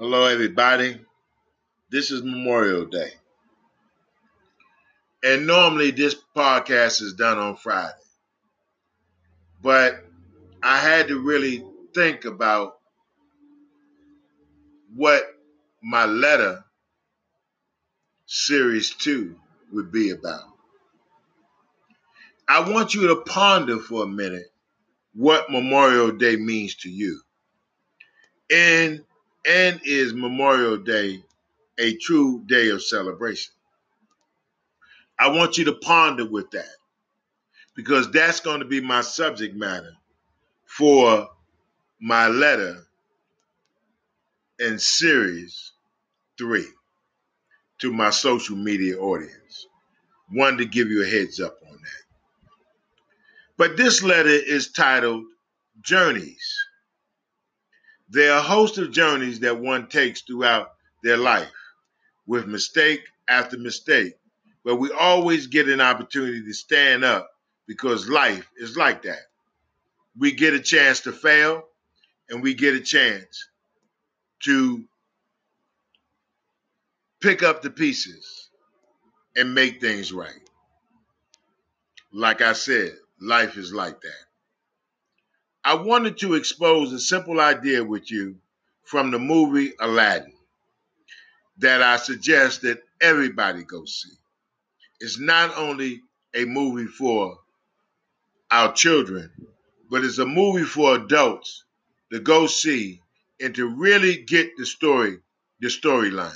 Hello, everybody. This is Memorial Day. And normally this podcast is done on Friday. But I had to really think about what my letter series two would be about. I want you to ponder for a minute what Memorial Day means to you. And and is Memorial Day a true day of celebration? I want you to ponder with that because that's going to be my subject matter for my letter in series three to my social media audience. Wanted to give you a heads up on that. But this letter is titled Journeys. There are a host of journeys that one takes throughout their life with mistake after mistake, but we always get an opportunity to stand up because life is like that. We get a chance to fail and we get a chance to pick up the pieces and make things right. Like I said, life is like that. I wanted to expose a simple idea with you from the movie Aladdin that I suggest that everybody go see. It's not only a movie for our children, but it's a movie for adults to go see and to really get the story, the storyline.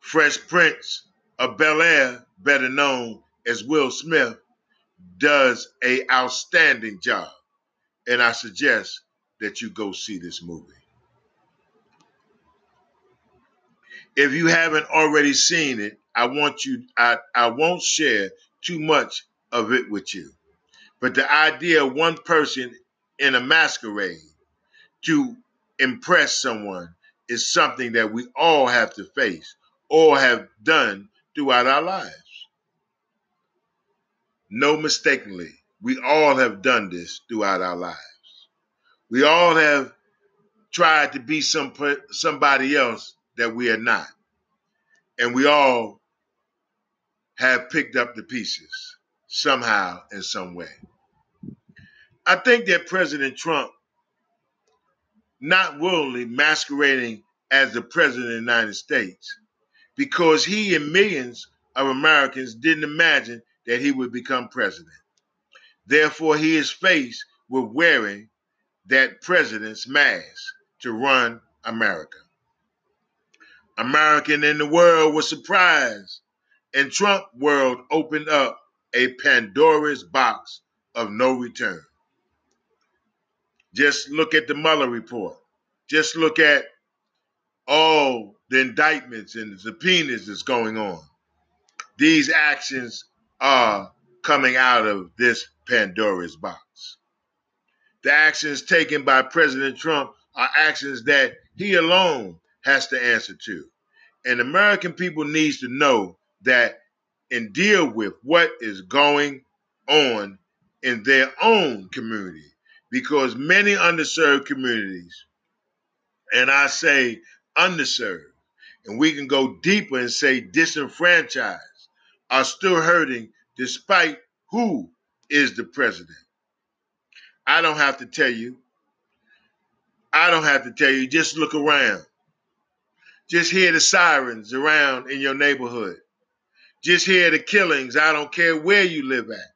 Fresh Prince of Bel Air, better known as Will Smith, does a outstanding job, and I suggest that you go see this movie. If you haven't already seen it, I want you I, I won't share too much of it with you. But the idea of one person in a masquerade to impress someone is something that we all have to face or have done throughout our lives. No mistakenly, we all have done this throughout our lives. We all have tried to be some somebody else that we are not. And we all have picked up the pieces somehow in some way. I think that President Trump, not willingly masquerading as the president of the United States, because he and millions of Americans didn't imagine that he would become president. Therefore, he is faced with wearing that president's mask to run America. American in the world was surprised, and Trump world opened up a Pandora's box of no return. Just look at the Mueller report. Just look at all the indictments and the subpoenas that's going on. These actions are coming out of this Pandora's box. The actions taken by President Trump are actions that he alone has to answer to. And American people needs to know that and deal with what is going on in their own community because many underserved communities and I say underserved and we can go deeper and say disenfranchised are still hurting despite who is the president. I don't have to tell you. I don't have to tell you. Just look around. Just hear the sirens around in your neighborhood. Just hear the killings. I don't care where you live at.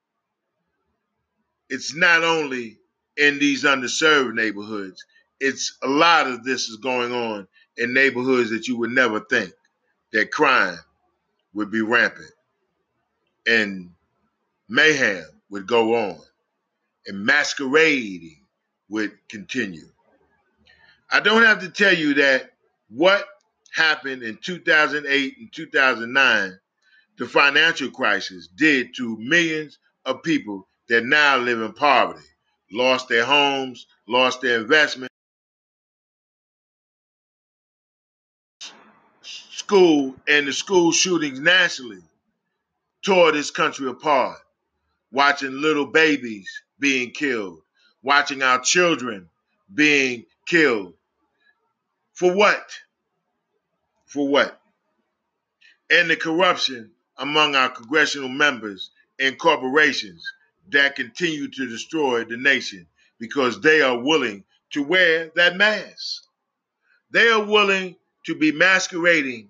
It's not only in these underserved neighborhoods, it's a lot of this is going on in neighborhoods that you would never think that crime would be rampant and mayhem would go on and masquerading would continue. I don't have to tell you that what happened in 2008 and 2009, the financial crisis, did to millions of people that now live in poverty, lost their homes, lost their investment. School and the school shootings nationally tore this country apart, watching little babies being killed, watching our children being killed, For what? For what? And the corruption among our congressional members and corporations that continue to destroy the nation because they are willing to wear that mask. They are willing to be masquerading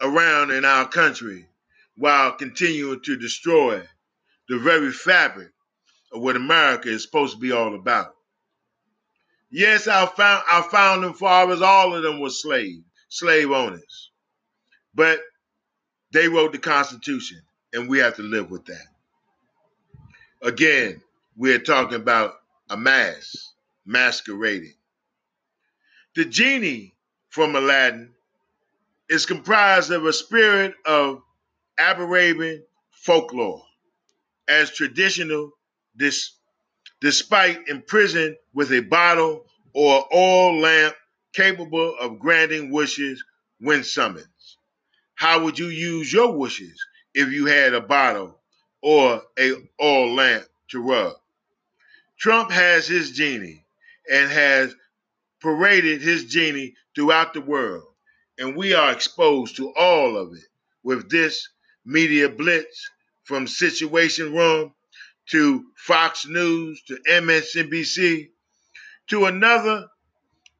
around in our country while continuing to destroy the very fabric of what America is supposed to be all about. Yes, our, found, our founding fathers, all of them were slave, slave owners. But they wrote the Constitution, and we have to live with that. Again, we're talking about a mask, masquerading. The genie from Aladdin is comprised of a spirit of Arabian folklore, as traditional, this, despite imprisoned with a bottle or oil lamp capable of granting wishes when summoned. How would you use your wishes if you had a bottle or a oil lamp to rub? Trump has his genie and has paraded his genie throughout the world, and we are exposed to all of it with this media blitz from Situation Room to Fox News to MSNBC to another,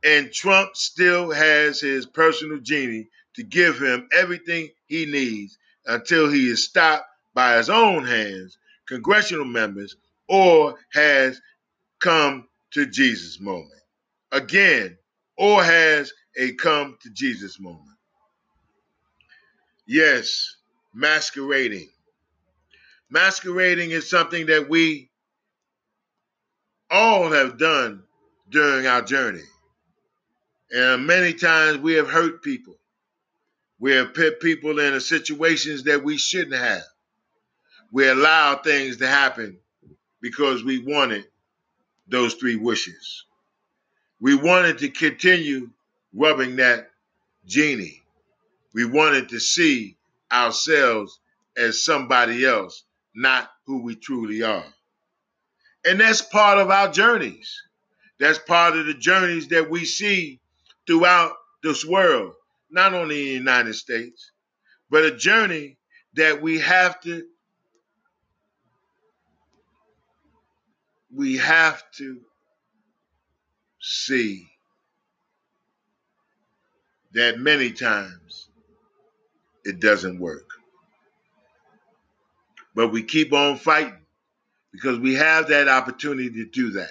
and Trump still has his personal genie to give him everything he needs until he is stopped by his own hands, congressional members, or has come to Jesus moment. Again, or has a come to Jesus moment. Yes, masquerading. Masquerading is something that we all have done during our journey. And many times we have hurt people. We have put people in situations that we shouldn't have. We allow things to happen because we wanted those three wishes. We wanted to continue rubbing that genie. We wanted to see ourselves as somebody else, not who we truly are. And that's part of our journeys. That's part of the journeys that we see throughout this world not only in the United States, but a journey that we have to we have to see that many times it doesn't work. But we keep on fighting because we have that opportunity to do that.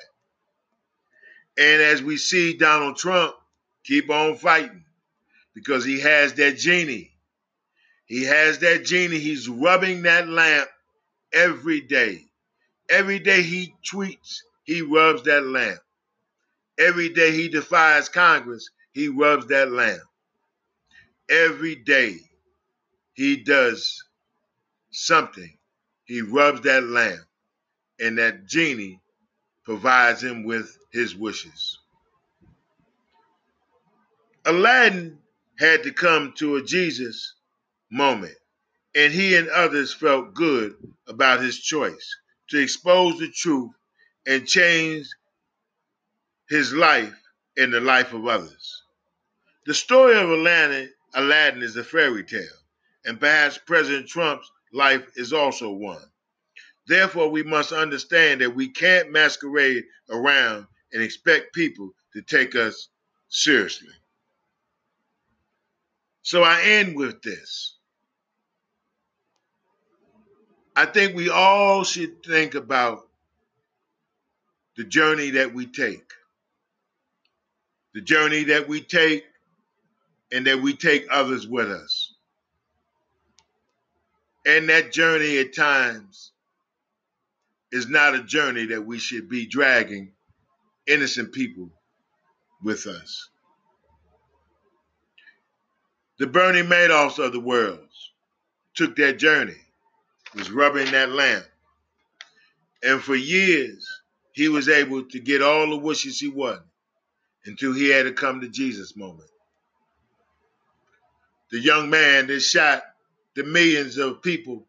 And as we see Donald Trump keep on fighting, because he has that genie. He has that genie. He's rubbing that lamp every day. Every day he tweets, he rubs that lamp. Every day he defies Congress, he rubs that lamp. Every day he does something, he rubs that lamp, and that genie provides him with his wishes. Aladdin had to come to a Jesus moment, and he and others felt good about his choice to expose the truth and change his life and the life of others. The story of Aladdin, Aladdin is a fairy tale, and perhaps President Trump's life is also one. Therefore, we must understand that we can't masquerade around and expect people to take us seriously. So I end with this. I think we all should think about the journey that we take. The journey that we take and that we take others with us. And that journey at times is not a journey that we should be dragging innocent people with us the Bernie Madoffs of the world took that journey, was rubbing that lamp. And for years, he was able to get all the wishes he wanted until he had to come to Jesus moment. The young man that shot the millions of people,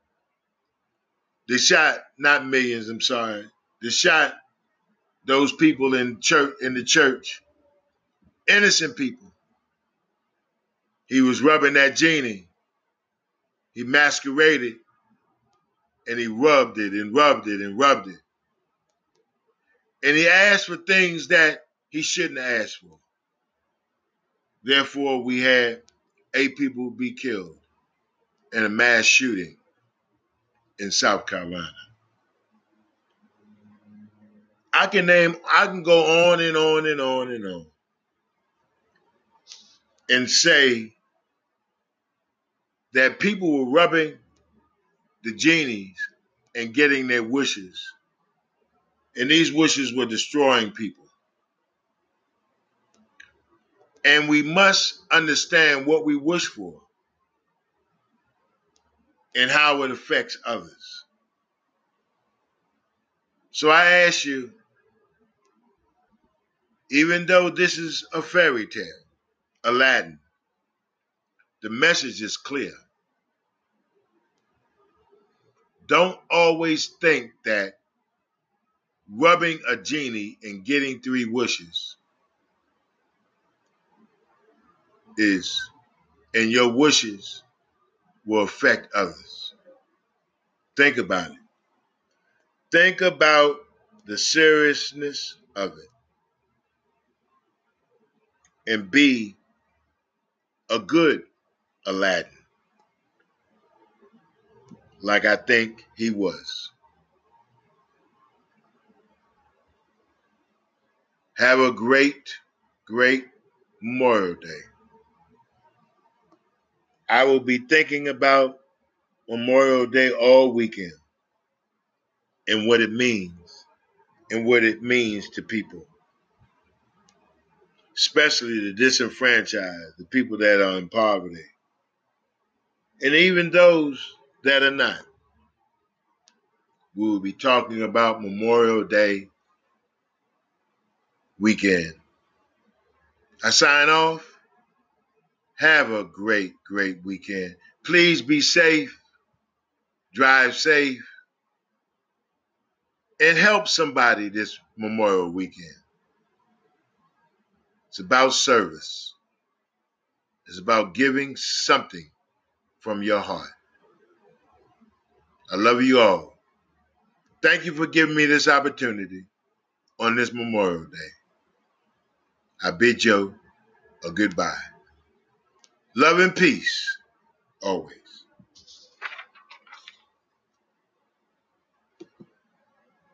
they shot not millions, I'm sorry, they shot those people in church in the church, innocent people he was rubbing that genie. He masqueraded and he rubbed it and rubbed it and rubbed it. And he asked for things that he shouldn't have asked for. Therefore, we had eight people be killed in a mass shooting in South Carolina. I can name, I can go on and on and on and on and say that people were rubbing the genies and getting their wishes. And these wishes were destroying people. And we must understand what we wish for and how it affects others. So I ask you, even though this is a fairy tale, Aladdin, the message is clear. Don't always think that rubbing a genie and getting three wishes is, and your wishes will affect others. Think about it. Think about the seriousness of it. And be a good Aladdin, like I think he was. Have a great, great Memorial Day. I will be thinking about Memorial Day all weekend and what it means and what it means to people, especially the disenfranchised, the people that are in poverty, and even those that are not. We will be talking about Memorial Day weekend. I sign off. Have a great, great weekend. Please be safe, drive safe, and help somebody this Memorial weekend. It's about service, it's about giving something from your heart. I love you all. Thank you for giving me this opportunity on this Memorial Day. I bid you a goodbye. Love and peace always.